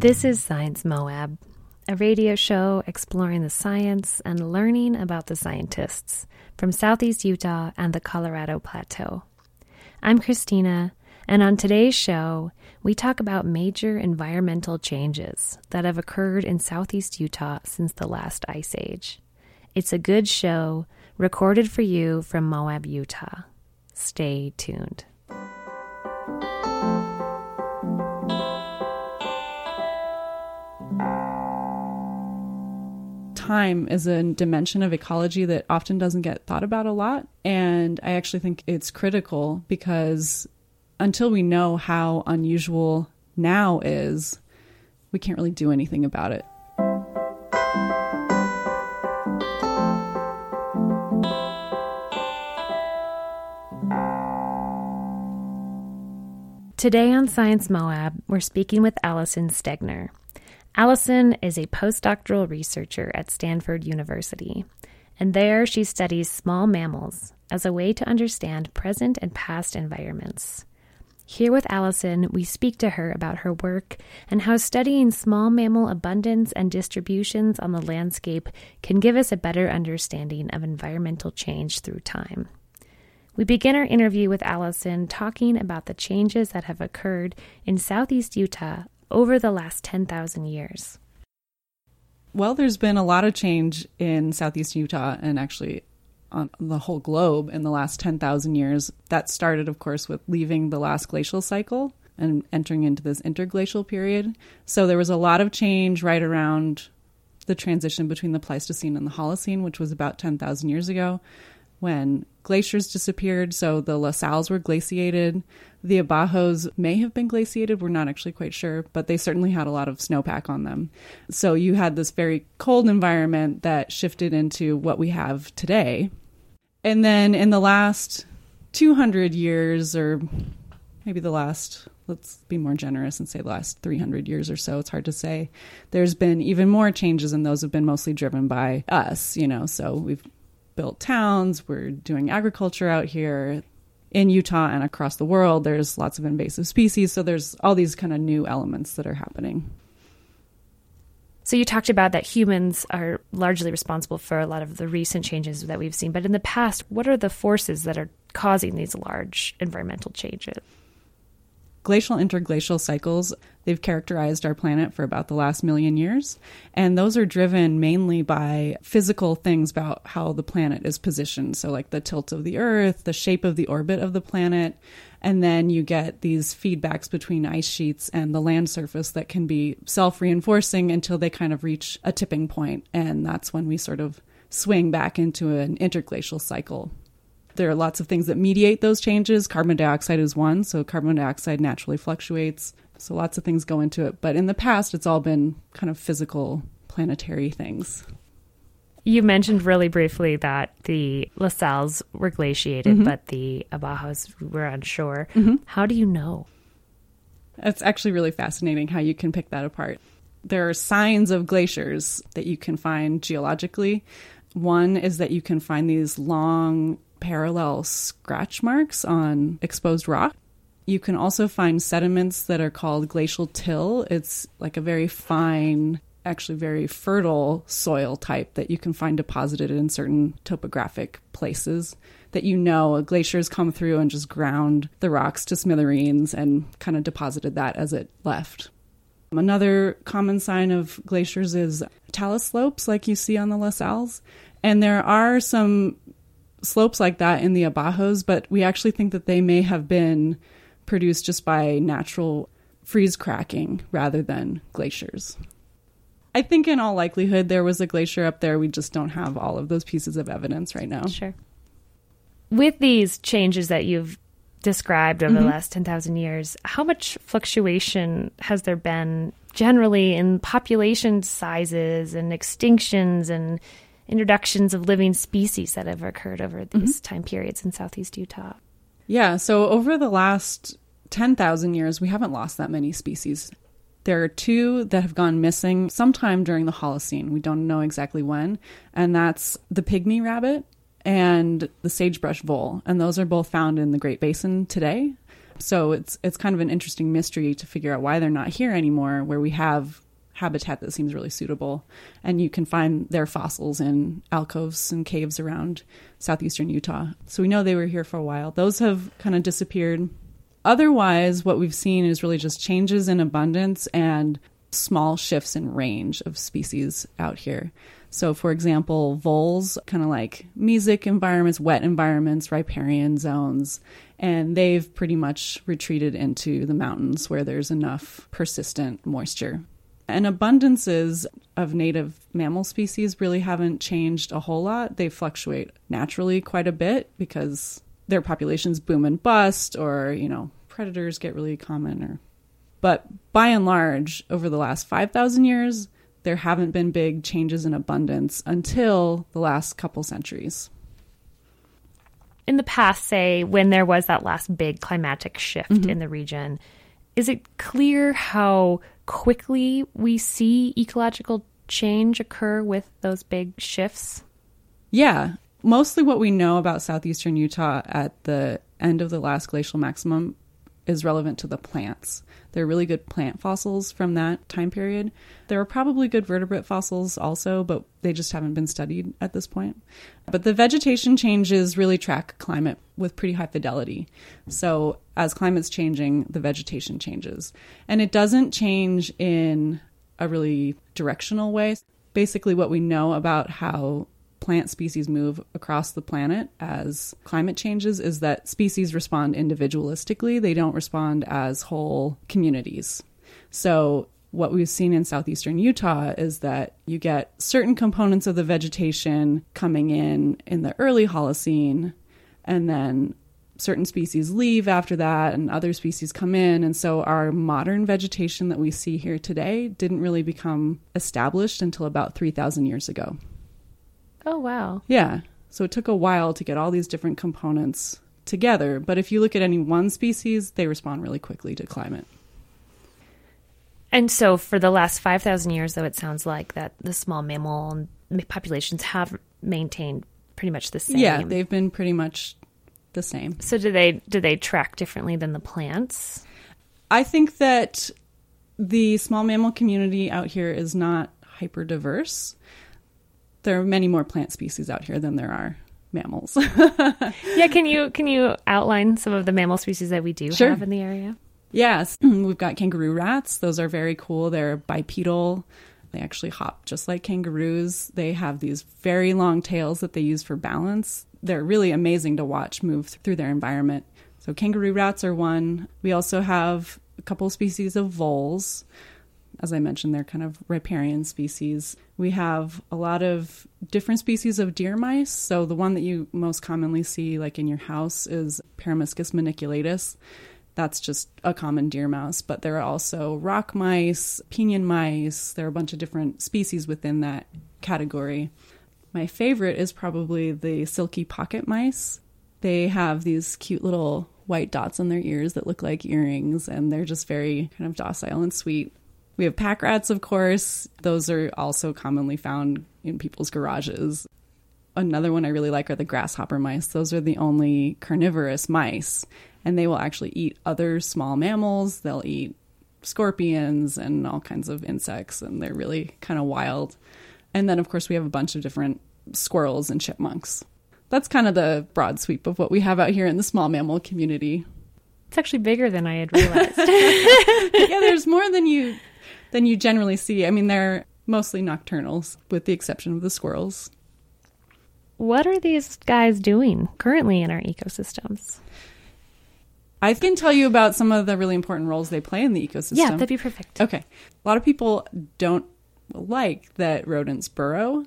This is Science Moab, a radio show exploring the science and learning about the scientists from Southeast Utah and the Colorado Plateau. I'm Christina, and on today's show, we talk about major environmental changes that have occurred in Southeast Utah since the last ice age. It's a good show recorded for you from Moab, Utah. Stay tuned. Time is a dimension of ecology that often doesn't get thought about a lot. And I actually think it's critical because until we know how unusual now is, we can't really do anything about it. Today on Science Moab, we're speaking with Allison Stegner. Allison is a postdoctoral researcher at Stanford University, and there she studies small mammals as a way to understand present and past environments. Here with Allison, we speak to her about her work and how studying small mammal abundance and distributions on the landscape can give us a better understanding of environmental change through time. We begin our interview with Allison talking about the changes that have occurred in southeast Utah over the last 10,000 years? Well, there's been a lot of change in southeastern Utah and actually on the whole globe in the last 10,000 years. That started, of course, with leaving the last glacial cycle and entering into this interglacial period. So there was a lot of change right around the transition between the Pleistocene and the Holocene, which was about 10,000 years ago when glaciers disappeared. So the La Salles were glaciated. The Abajos may have been glaciated. We're not actually quite sure, but they certainly had a lot of snowpack on them. So you had this very cold environment that shifted into what we have today. And then in the last 200 years, or maybe the last, let's be more generous and say the last 300 years or so, it's hard to say, there's been even more changes, and those have been mostly driven by us, you know. So we've built towns, we're doing agriculture out here in Utah and across the world, there's lots of invasive species. So there's all these kind of new elements that are happening. So you talked about that humans are largely responsible for a lot of the recent changes that we've seen. But in the past, what are the forces that are causing these large environmental changes? Glacial interglacial cycles they've characterized our planet for about the last million years. And those are driven mainly by physical things about how the planet is positioned. So like the tilt of the earth the shape of the orbit of the planet. And then you get these feedbacks between ice sheets and the land surface that can be self-reinforcing until they kind of reach a tipping point. And that's when we sort of swing back into an interglacial cycle there are lots of things that mediate those changes. Carbon dioxide is one, so carbon dioxide naturally fluctuates. So lots of things go into it. But in the past, it's all been kind of physical, planetary things. You mentioned really briefly that the La Salles were glaciated, mm-hmm. but the Abajos were on shore. Mm-hmm. How do you know? It's actually really fascinating how you can pick that apart. There are signs of glaciers that you can find geologically. One is that you can find these long parallel scratch marks on exposed rock. You can also find sediments that are called glacial till. It's like a very fine, actually very fertile soil type that you can find deposited in certain topographic places that you know a glacier has come through and just ground the rocks to smithereens and kind of deposited that as it left. Another common sign of glaciers is talus slopes, like you see on the La Salles. And there are some slopes like that in the Abajos, but we actually think that they may have been produced just by natural freeze cracking rather than glaciers. I think in all likelihood there was a glacier up there. We just don't have all of those pieces of evidence right now. Sure. With these changes that you've described over mm-hmm. the last 10,000 years, how much fluctuation has there been generally in population sizes and extinctions and introductions of living species that have occurred over these mm-hmm. time periods in southeast Utah. Yeah, so over the last 10,000 years, we haven't lost that many species. There are two that have gone missing sometime during the Holocene. We don't know exactly when, and that's the pygmy rabbit and the sagebrush vole. And those are both found in the Great Basin today. So it's it's kind of an interesting mystery to figure out why they're not here anymore where we have habitat that seems really suitable and you can find their fossils in alcoves and caves around southeastern Utah. So we know they were here for a while. Those have kind of disappeared. Otherwise, what we've seen is really just changes in abundance and small shifts in range of species out here. So, for example, voles, kind of like mesic environments, wet environments, riparian zones, and they've pretty much retreated into the mountains where there's enough persistent moisture. And abundances of native mammal species really haven't changed a whole lot. They fluctuate naturally quite a bit because their populations boom and bust, or, you know, predators get really common or but by and large, over the last 5,000 years, there haven't been big changes in abundance until the last couple centuries. In the past, say, when there was that last big climatic shift mm-hmm. in the region, is it clear how quickly we see ecological change occur with those big shifts? Yeah. Mostly what we know about southeastern Utah at the end of the last glacial maximum is relevant to the plants. There are really good plant fossils from that time period. There are probably good vertebrate fossils also, but they just haven't been studied at this point. But the vegetation changes really track climate with pretty high fidelity. So as climate's changing, the vegetation changes. And it doesn't change in a really directional way. Basically, what we know about how plant species move across the planet as climate changes is that species respond individualistically, they don't respond as whole communities. So, what we've seen in southeastern Utah is that you get certain components of the vegetation coming in in the early Holocene, and then certain species leave after that, and other species come in. And so, our modern vegetation that we see here today didn't really become established until about 3,000 years ago. Oh, wow. Yeah. So it took a while to get all these different components together. But if you look at any one species, they respond really quickly to climate. And so for the last 5,000 years, though, it sounds like that the small mammal populations have maintained pretty much the same. Yeah, they've been pretty much the same. So do they do they track differently than the plants? I think that the small mammal community out here is not hyper diverse there are many more plant species out here than there are mammals. yeah, can you can you outline some of the mammal species that we do sure. have in the area? Yes, we've got kangaroo rats. Those are very cool. They're bipedal. They actually hop just like kangaroos. They have these very long tails that they use for balance. They're really amazing to watch move through their environment. So kangaroo rats are one. We also have a couple species of voles. As I mentioned, they're kind of riparian species. We have a lot of different species of deer mice. So the one that you most commonly see, like in your house, is Peromyscus maniculatus. That's just a common deer mouse, but there are also rock mice, pinyon mice. There are a bunch of different species within that category. My favorite is probably the silky pocket mice. They have these cute little white dots on their ears that look like earrings, and they're just very kind of docile and sweet. We have pack rats, of course. Those are also commonly found in people's garages. Another one I really like are the grasshopper mice. Those are the only carnivorous mice, and they will actually eat other small mammals. They'll eat scorpions and all kinds of insects, and they're really kind of wild. And then, of course, we have a bunch of different squirrels and chipmunks. That's kind of the broad sweep of what we have out here in the small mammal community. It's actually bigger than I had realized. yeah, there's more than you than you generally see. I mean, they're mostly nocturnals, with the exception of the squirrels. What are these guys doing currently in our ecosystems? I can tell you about some of the really important roles they play in the ecosystem. Yeah, that'd be perfect. Okay. A lot of people don't like that rodents burrow,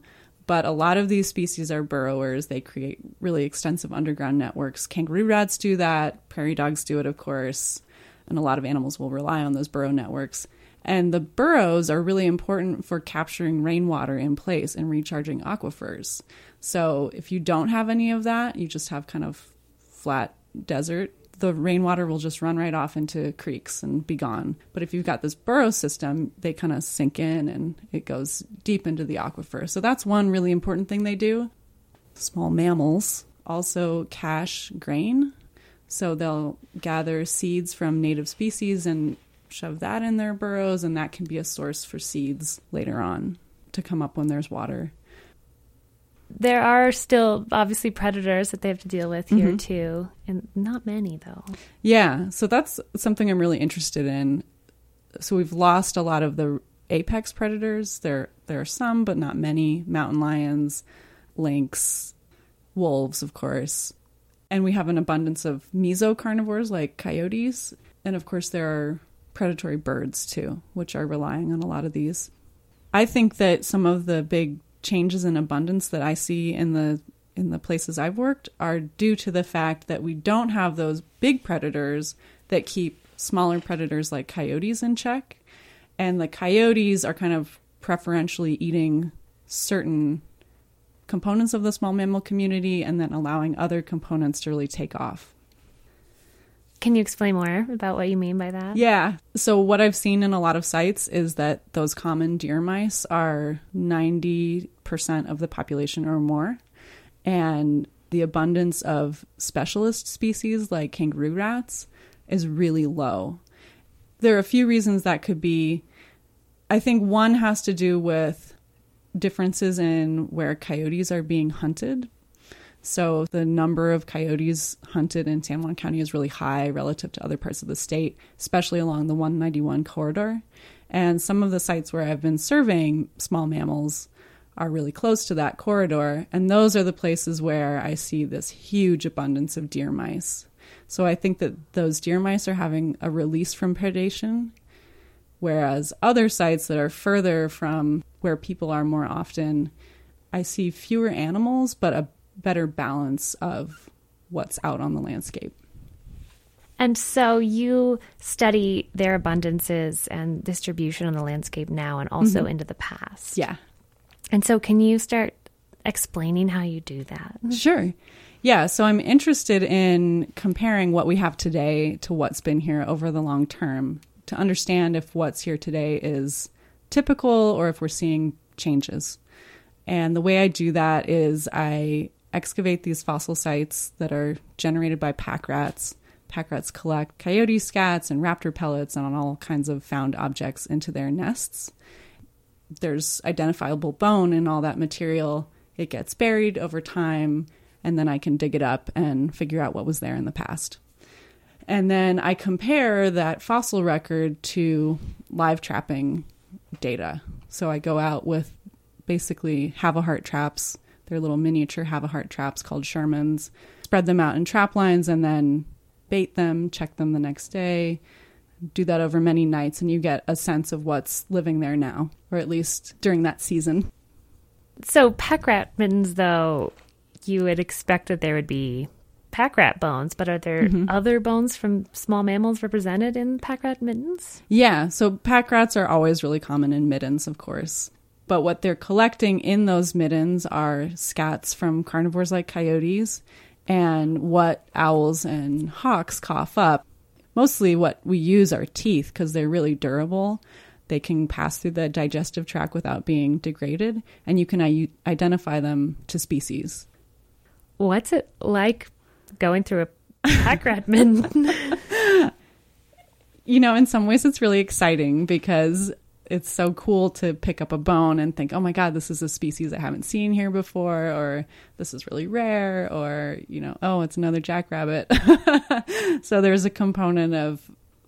but a lot of these species are burrowers. They create really extensive underground networks. Kangaroo rats do that, prairie dogs do it, of course, and a lot of animals will rely on those burrow networks. And the burrows are really important for capturing rainwater in place and recharging aquifers. So if you don't have any of that, you just have kind of flat desert, the rainwater will just run right off into creeks and be gone. But if you've got this burrow system, they kind of sink in and it goes deep into the aquifer. So that's one really important thing they do. Small mammals also cache grain. So they'll gather seeds from native species and shove that in their burrows, and that can be a source for seeds later on to come up when there's water. There are still obviously predators that they have to deal with here Mhm. too, and not many though. Yeah, so that's something I'm really interested in. So we've lost a lot of the apex predators. There there are some, but not many. Mountain lions, lynx, wolves, of course. And we have an abundance of mesocarnivores like coyotes, and of course there are predatory birds too, which are relying on a lot of these. I think that some of the big changes in abundance that I see in the in the places I've worked are due to the fact that we don't have those big predators that keep smaller predators like coyotes in check. And the coyotes are kind of preferentially eating certain components of the small mammal community and then allowing other components to really take off. Can you explain more about what you mean by that? Yeah. So what I've seen in a lot of sites is that those common deer mice are 90% of the population or more. And the abundance of specialist species like kangaroo rats is really low. There are a few reasons that could be. I think one has to do with differences in where coyotes are being hunted. So the number of coyotes hunted in San Juan County is really high relative to other parts of the state, especially along the 191 corridor. And some of the sites where I've been surveying small mammals are really close to that corridor. And those are the places where I see this huge abundance of deer mice. So I think that those deer mice are having a release from predation, whereas other sites that are further from where people are more often, I see fewer animals, but a better balance of what's out on the landscape. And so you study their abundances and distribution on the landscape now and also mm-hmm. into the past. Yeah, And so can you start explaining how you do that? Sure. Yeah, so I'm interested in comparing what we have today to what's been here over the long term to understand if what's here today is typical or if we're seeing changes. And the way I do that is I excavate these fossil sites that are generated by pack rats. Pack rats collect coyote scats and raptor pellets and all kinds of found objects into their nests there's identifiable bone in all that material. It gets buried over time, and then I can dig it up and figure out what was there in the past. And then I compare that fossil record to live trapping data. So I go out with basically Havahart traps. They're little miniature Havahart traps called Shermans. Spread them out in trap lines and then bait them, check them the next day, do that over many nights and you get a sense of what's living there now, or at least during that season. So pack rat middens, though, you would expect that there would be pack rat bones, but are there mm-hmm. other bones from small mammals represented in pack rat middens? Yeah, so pack rats are always really common in middens, of course. But what they're collecting in those middens are scats from carnivores like coyotes and what owls and hawks cough up. Mostly what we use are teeth because they're really durable. They can pass through the digestive tract without being degraded, and you can I- identify them to species. What's it like going through a pack rat midden? you know, in some ways it's really exciting because it's so cool to pick up a bone and think, oh my God, this is a species I haven't seen here before, or this is really rare, or, you know, oh, it's another jackrabbit. so there's a component of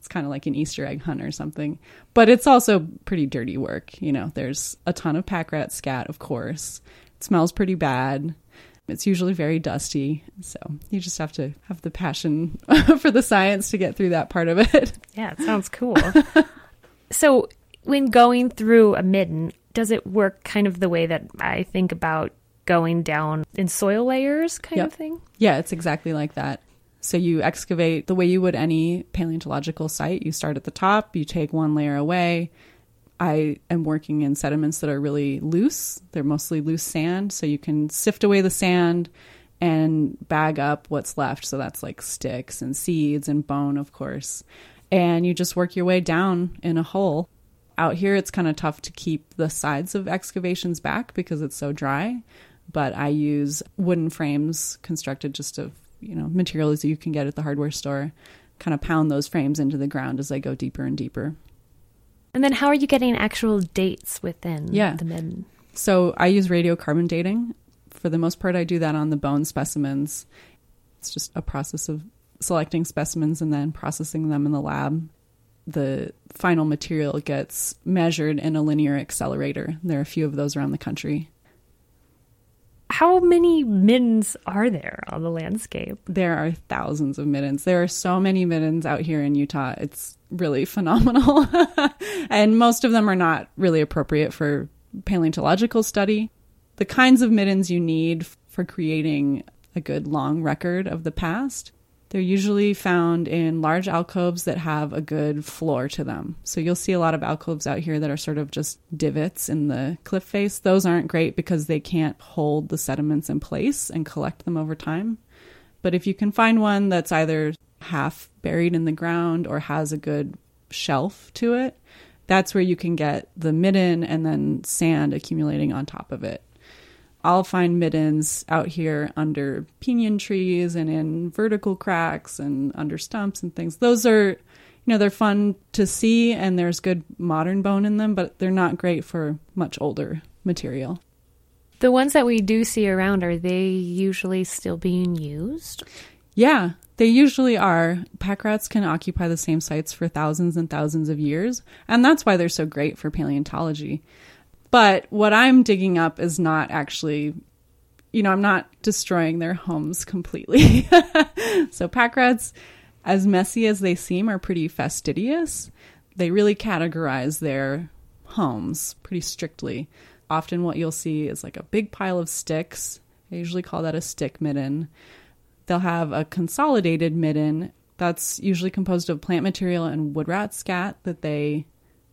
it's kind of like an Easter egg hunt or something. But it's also pretty dirty work. You know, there's a ton of pack rat scat, of course. It smells pretty bad. It's usually very dusty. So you just have to have the passion for the science to get through that part of it. yeah, it sounds cool. so, when going through a midden, does it work kind of the way that I think about going down in soil layers kind Yep. of thing? Yeah, it's exactly like that. So you excavate the way you would any paleontological site. You start at the top, you take one layer away. I am working in sediments that are really loose. They're mostly loose sand, so you can sift away the sand and bag up what's left. So that's like sticks and seeds and bone, of course. And you just work your way down in a hole. Out here, it's kind of tough to keep the sides of excavations back because it's so dry. But I use wooden frames constructed just of you know, materials that you can get at the hardware store, kind of pound those frames into the ground as I go deeper and deeper. And then how are you getting actual dates within Yeah. the midden? So I use radiocarbon dating. For the most part, I do that on the bone specimens. It's just a process of selecting specimens and then processing them in the lab. The final material gets measured in a linear accelerator. There are a few of those around the country. How many middens are there on the landscape? There are thousands of middens. There are so many middens out here in Utah. It's really phenomenal. and most of them are not really appropriate for paleontological study. The kinds of middens you need for creating a good long record of the past, they're usually found in large alcoves that have a good floor to them. So you'll see a lot of alcoves out here that are sort of just divots in the cliff face. Those aren't great because they can't hold the sediments in place and collect them over time. But if you can find one that's either half buried in the ground or has a good shelf to it, that's where you can get the midden and then sand accumulating on top of it. I'll find middens out here under pinyon trees and in vertical cracks and under stumps and things. Those are, you know, they're fun to see and there's good modern bone in them, but they're not great for much older material. The ones that we do see around, are they usually still being used? Yeah, they usually are. Pack rats can occupy the same sites for thousands and thousands of years, and that's why they're so great for paleontology. But what I'm digging up is not actually, you know, I'm not destroying their homes completely. so pack rats, as messy as they seem, are pretty fastidious. They really categorize their homes pretty strictly. Often, what you'll see is like a big pile of sticks. I usually call that a stick midden. They'll have a consolidated midden that's usually composed of plant material and wood rat scat that they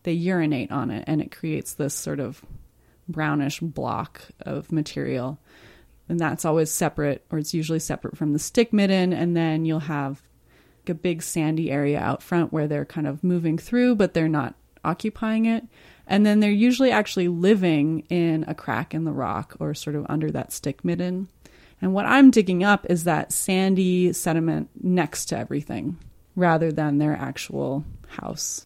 they urinate on it and it creates this sort of brownish block of material. And that's always separate, or it's usually separate from the stick midden. And then you'll have a big sandy area out front where they're kind of moving through, but they're not occupying it. And then they're usually actually living in a crack in the rock or sort of under that stick midden. And what I'm digging up is that sandy sediment next to everything rather than their actual house.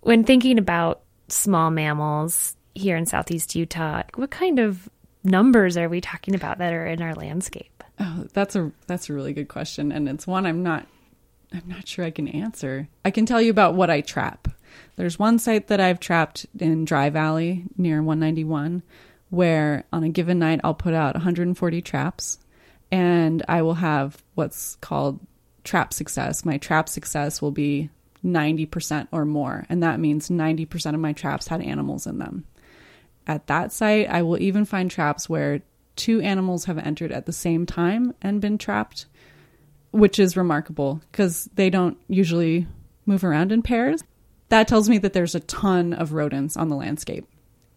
When thinking about small mammals here in southeast Utah, what kind of numbers are we talking about that are in our landscape? Oh, that's a that's a really good question, and it's one I'm not I'm not sure I can answer. I can tell you about what I trap. There's one site that I've trapped in Dry Valley near 191, where on a given night I'll put out 140 traps, and I will have what's called trap success. My trap success will be 90% or more, and that means 90% of my traps had animals in them. At that site, I will even find traps where two animals have entered at the same time and been trapped, which is remarkable because they don't usually move around in pairs. That tells me that there's a ton of rodents on the landscape.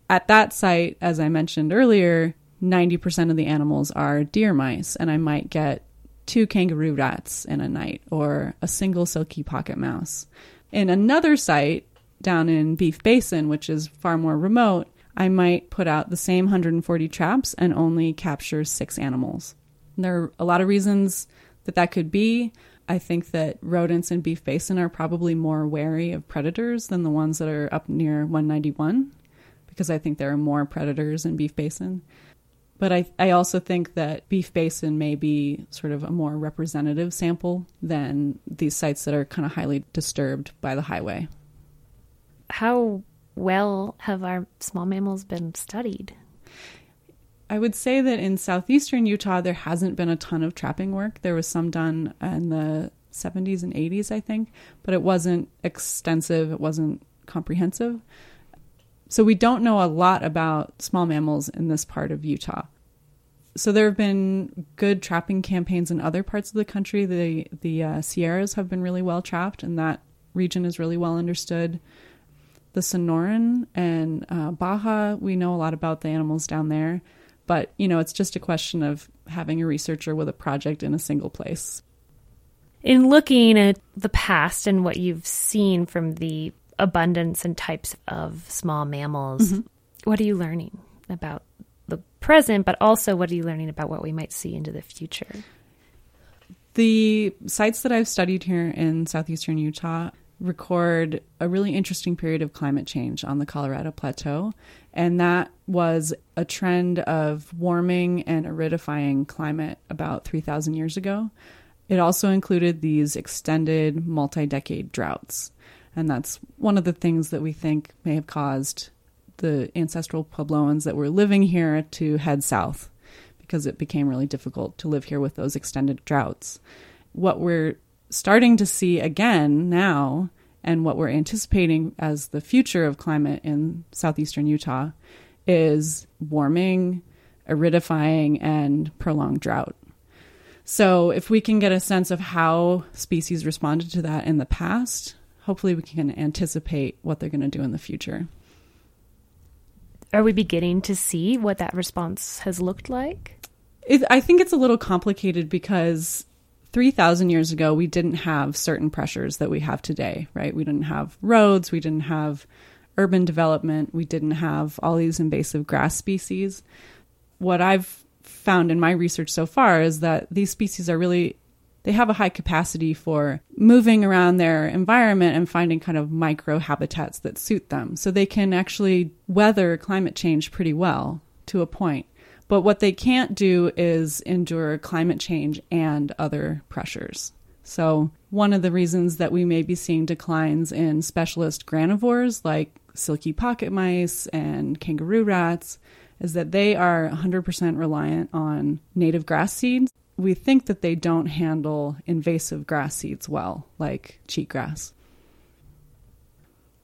At that site, as I mentioned earlier, 90% of the animals are deer mice, and I might get two kangaroo rats in a night or a single silky pocket mouse. In another site down in Beef Basin, which is far more remote, I might put out the same 140 traps and only capture six animals. There are a lot of reasons that that could be. I think that rodents in Beef Basin are probably more wary of predators than the ones that are up near 191 because I think there are more predators in Beef Basin. But I, I also think that Beef Basin may be sort of a more representative sample than these sites that are kind of highly disturbed by the highway. How well have our small mammals been studied? I would say that in southeastern Utah, there hasn't been a ton of trapping work. There was some done in the 70s and 80s, I think, but it wasn't extensive, it wasn't comprehensive. So we don't know a lot about small mammals in this part of Utah. So there have been good trapping campaigns in other parts of the country. The the uh, Sierras have been really well trapped, and that region is really well understood. The Sonoran and uh, Baja, we know a lot about the animals down there, but you know it's just a question of having a researcher with a project in a single place. In looking at the past and what you've seen from the abundance and types of small mammals, what are you learning about the present, but also what are you learning about what we might see into the future? The sites that I've studied here in southeastern Utah record a really interesting period of climate change on the Colorado Plateau. And that was a trend of warming and aridifying climate about 3,000 years ago. It also included these extended multi decade droughts. And that's one of the things that we think may have caused the ancestral Puebloans that were living here to head south because it became really difficult to live here with those extended droughts. What we're starting to see again now, and what we're anticipating as the future of climate in southeastern Utah, is warming, aridifying, and prolonged drought. So, if we can get a sense of how species responded to that in the past, hopefully we can anticipate what they're going to do in the future. Are we beginning to see what that response has looked like? It, I think it's a little complicated because 3,000 years ago, we didn't have certain pressures that we have today, right? We didn't have roads, we didn't have urban development, we didn't have all these invasive grass species. What I've found in my research so far is that these species are really they have a high capacity for moving around their environment and finding kind of micro habitats that suit them. So they can actually weather climate change pretty well to a point. But what they can't do is endure climate change and other pressures. So, one of the reasons that we may be seeing declines in specialist granivores like silky pocket mice and kangaroo rats is that they are 100% reliant on native grass seeds. We think that they don't handle invasive grass seeds well, like cheatgrass.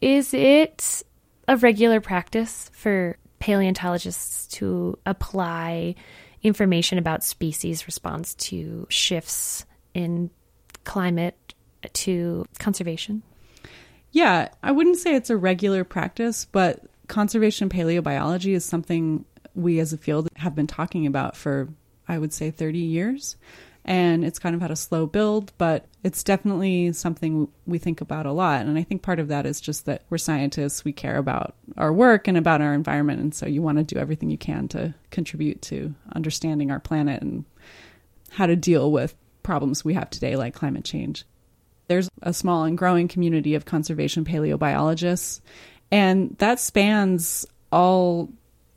Is it a regular practice for paleontologists to apply information about species response to shifts in climate to conservation? Yeah, I wouldn't say it's a regular practice, but conservation paleobiology is something we as a field have been talking about for, I would say, 30 years and it's kind of had a slow build, but it's definitely something we think about a lot. And I think part of that is just that we're scientists, we care about our work and about our environment. And so you want to do everything you can to contribute to understanding our planet and how to deal with problems we have today, like climate change. There's a small and growing community of conservation paleobiologists, and that spans all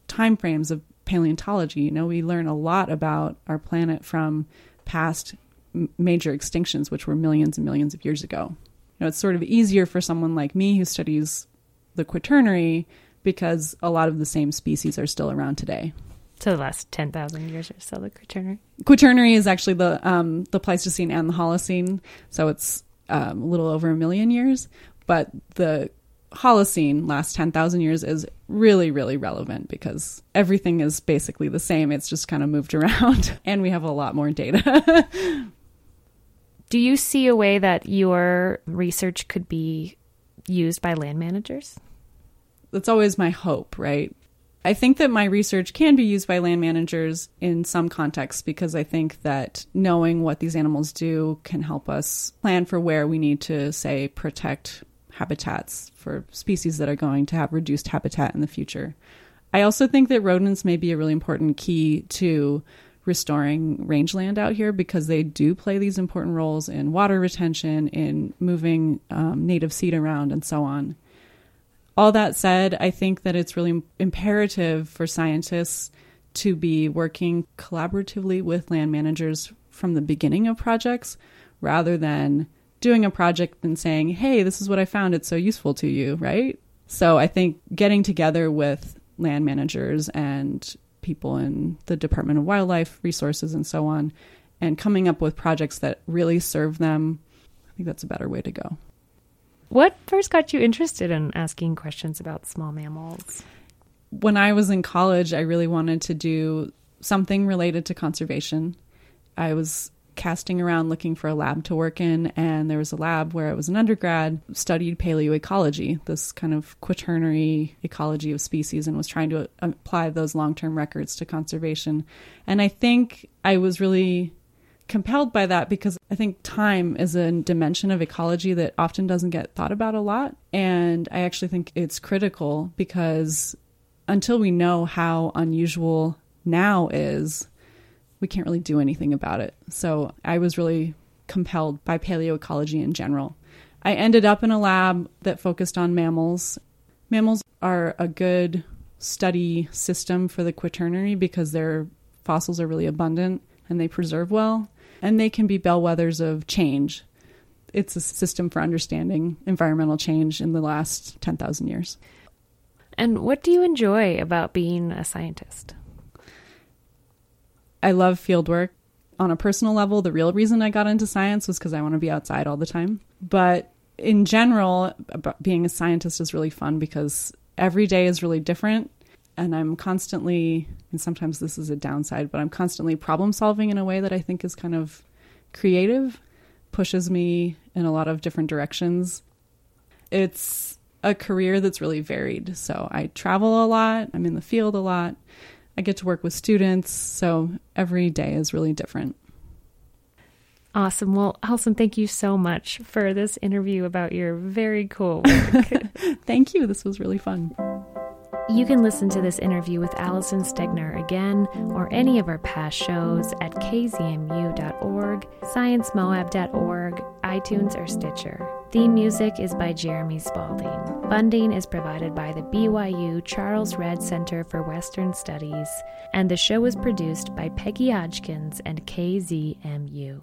time frames of paleontology. You know, we learn a lot about our planet from past major extinctions, which were millions and millions of years ago. You know, it's sort of easier for someone like me who studies the Quaternary because a lot of the same species are still around today. So the last ten thousand years or so, the Quaternary. Quaternary is actually the um, the Pleistocene and the Holocene, so it's um, a little over a million years. But the Holocene last 10,000 years is really, really relevant because everything is basically the same. It's just kind of moved around and we have a lot more data. Do you see a way that your research could be used by land managers? That's always my hope, right? I think that my research can be used by land managers in some contexts because I think that knowing what these animals do can help us plan for where we need to, say, protect habitats for species that are going to have reduced habitat in the future. I also think that rodents may be a really important key to restoring rangeland out here because they do play these important roles in water retention, in moving um, native seed around, and so on. All that said, I think that it's really imperative for scientists to be working collaboratively with land managers from the beginning of projects rather than doing a project and saying, hey, this is what I found. It's so useful to you, right? So I think getting together with land managers and people in the Department of Wildlife Resources and so on, and coming up with projects that really serve them, I think that's a better way to go. What first got you interested in asking questions about small mammals? When I was in college, I really wanted to do something related to conservation. I was casting around looking for a lab to work in, and there was a lab where I was an undergrad, studied paleoecology, this kind of quaternary ecology of species, and was trying to uh, apply those long term records to conservation. And I think I was really compelled by that because I think time is a dimension of ecology that often doesn't get thought about a lot. And I actually think it's critical because until we know how unusual now is, we can't really do anything about it. So I was really compelled by paleoecology in general. I ended up in a lab that focused on mammals. Mammals are a good study system for the quaternary because their fossils are really abundant and they preserve well, and they can be bellwethers of change. It's a system for understanding environmental change in the last 10,000 years. And what do you enjoy about being a scientist? I love field work. On a personal level, the real reason I got into science was because I want to be outside all the time. But in general, being a scientist is really fun because every day is really different. And I'm constantly, and sometimes this is a downside, but I'm constantly problem solving in a way that I think is kind of creative, pushes me in a lot of different directions. It's a career that's really varied. So I travel a lot, I'm in the field a lot, I get to work with students. So every day is really different. Awesome. Well, Allison, thank you so much for this interview about your very cool work. thank you. This was really fun. You can listen to this interview with Allison Stegner again or any of our past shows at kzmu.org, sciencemoab.org, iTunes, or Stitcher. Theme music is by Jeremy Spalding. Funding is provided by the BYU Charles Redd Center for Western Studies, and the show is produced by Peggy Hodgkins and KZMU.